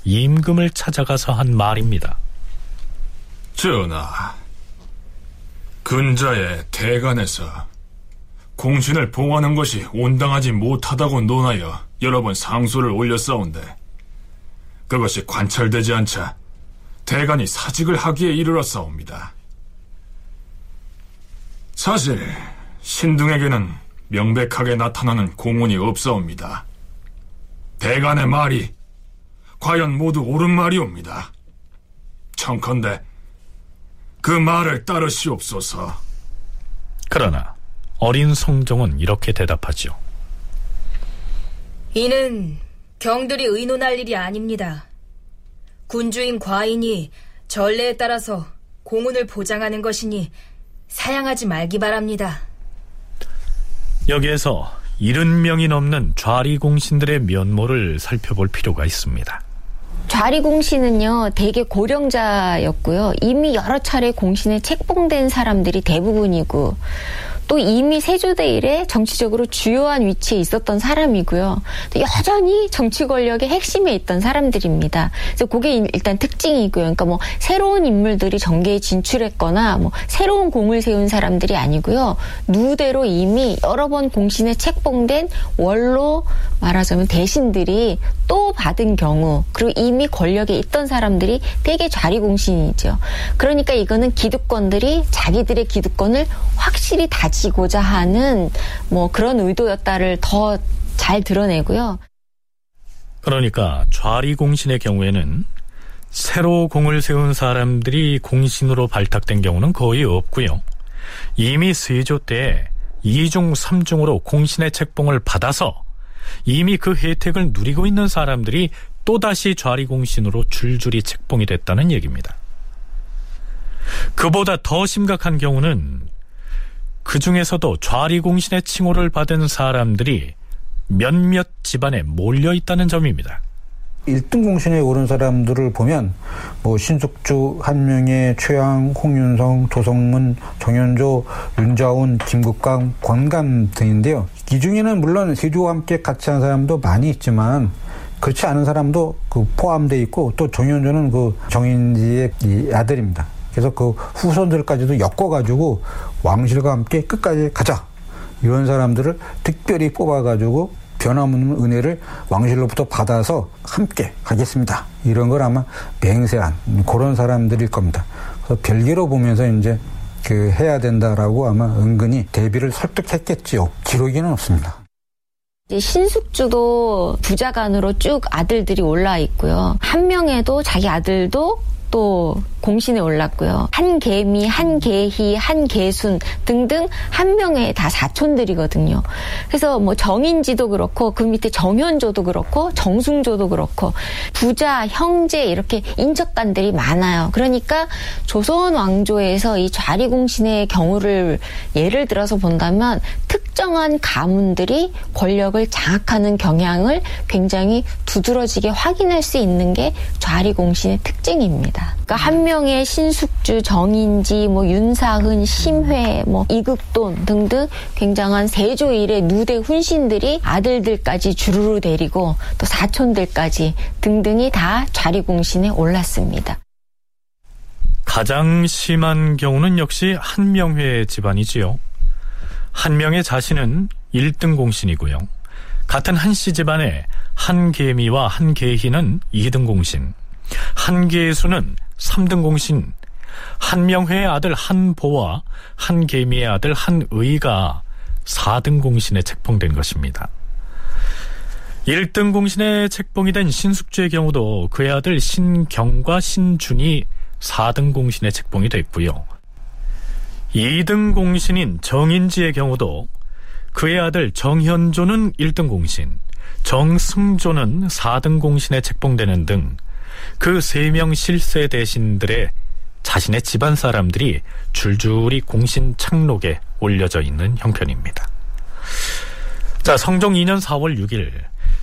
임금을 찾아가서 한 말입니다. 전하, 근자의 대간에서 공신을 봉하는 것이 온당하지 못하다고 논하여 여러 번 상소를 올렸사온데 그것이 관찰되지 않자 대간이 사직을 하기에 이르렀사옵니다. 사실 신등에게는 명백하게 나타나는 공문이 없사옵니다. 대간의 말이 과연 모두 옳은 말이옵니다. 청컨대 그 말을 따르시옵소서. 그러나 어린 성종은 이렇게 대답하죠. 이는 경들이 의논할 일이 아닙니다. 군주인 과인이 전례에 따라서 공운을 보장하는 것이니 사양하지 말기 바랍니다. 여기에서 70명이 넘는 좌리 공신들의 면모를 살펴볼 필요가 있습니다. 좌리공신은요, 대개 고령자였고요. 이미 여러 차례 공신에 책봉된 사람들이 대부분이고, 또 이미 세조대 이래 정치적으로 주요한 위치에 있었던 사람이고요. 또 여전히 정치 권력의 핵심에 있던 사람들입니다. 그래서 그게 일단 특징이고요. 그러니까 뭐 새로운 인물들이 정계에 진출했거나 뭐 새로운 공을 세운 사람들이 아니고요. 누대로 이미 여러 번 공신에 책봉된 원로 말하자면 대신들이 또 받은 경우 그리고 이미 권력에 있던 사람들이 대개 좌리공신이죠. 그러니까 이거는 기득권들이 자기들의 기득권을 확실히 다지 고자 하는 뭐 그런 의도였다를 더 잘 드러내고요. 그러니까 좌리 공신의 경우에는 새로 공을 세운 사람들이 공신으로 발탁된 경우는 거의 없고요. 이미 세조 때 2중, 3중으로 공신의 책봉을 받아서 이미 그 혜택을 누리고 있는 사람들이 또다시 좌리 공신으로 줄줄이 책봉이 됐다는 얘기입니다. 그보다 더 심각한 경우는 그 중에서도 좌리공신의 칭호를 받은 사람들이 몇몇 집안에 몰려 있다는 점입니다. 1등 공신에 오른 사람들을 보면 뭐 신숙주, 한명의, 최양, 홍윤성, 조성문, 정현조, 윤자운, 김국강, 권감 등인데요. 이 중에는 물론 세조와 함께 같이 한 사람도 많이 있지만 그렇지 않은 사람도 그 포함돼 있고 또 정현조는 그 정인지의 아들입니다. 그래서 그 후손들까지도 엮어가지고 왕실과 함께 끝까지 가자. 이런 사람들을 특별히 뽑아가지고 변함없는 은혜를 왕실로부터 받아서 함께 가겠습니다. 이런 걸 아마 맹세한 그런 사람들일 겁니다. 그래서 별개로 보면서 이제 그 해야 된다라고 아마 은근히 대비를 설득했겠지요. 기록에는 없습니다. 신숙주도 부자간으로 쭉 아들들이 올라 있고요. 한 명에도 자기 아들도 또 공신에 올랐고요. 한개미, 한개희, 한개순 등등 한 명에 다 사촌들이거든요. 그래서 뭐 정인지도 그렇고 그 밑에 정현조도 그렇고 정숭조도 그렇고 부자, 형제 이렇게 인척간들이 많아요. 그러니까 조선 왕조에서 이 좌리공신의 경우를 예를 들어서 본다면 특정한 가문들이 권력을 장악하는 경향을 굉장히 두드러지게 확인할 수 있는 게 좌리공신의 특징입니다. 그러니까 한 명. 명의 신숙주, 정인지, 뭐 윤사흔, 심회, 뭐 이극돈 등등 굉장한 세조 일의 누대 훈신들이 아들들까지 주르르 데리고 또 사촌들까지 등등이 다 좌리공신에 올랐습니다. 가장 심한 경우는 역시 한명회 집안이지요. 한명의 자신은 1등 공신이고요. 같은 한씨 집안에 한개미와 한개희는 2등 공신, 한개수는 3등 공신 한명회의 아들 한보와 한개미의 아들 한의가 4등 공신에 책봉된 것입니다. 1등 공신에 책봉이 된 신숙주의 경우도 그의 아들 신경과 신준이 4등 공신에 책봉이 됐고요. 2등 공신인 정인지의 경우도 그의 아들 정현조는 1등 공신, 정승조는 4등 공신에 책봉되는 등 그 세 명 실세 대신들의 자신의 집안 사람들이 줄줄이 공신 창록에 올려져 있는 형편입니다. 자, 성종 2년 4월 6일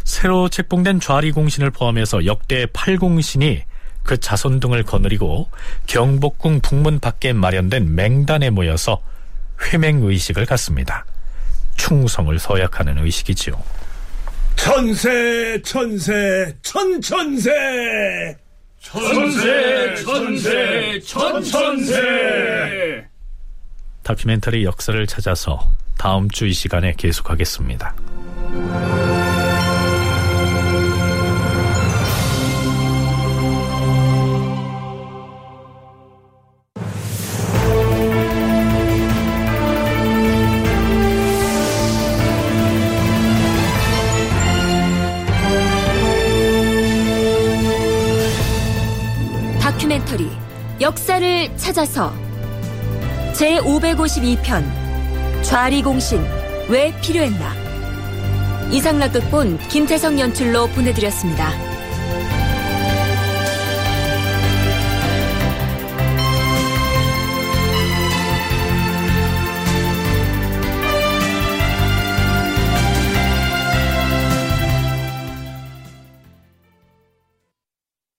새로 책봉된 좌리 공신을 포함해서 역대 8공신이 그 자손 등을 거느리고 경복궁 북문 밖에 마련된 맹단에 모여서 회맹 의식을 갖습니다. 충성을 서약하는 의식이지요. 천세 천세 천천세 천세 천세 천천세 다큐멘터리 역사를 찾아서 다음 주 이 시간에 계속하겠습니다. 역사를 찾아서 제552편 좌리공신 왜 필요했나 이상락 극본 김태성 연출로 보내드렸습니다.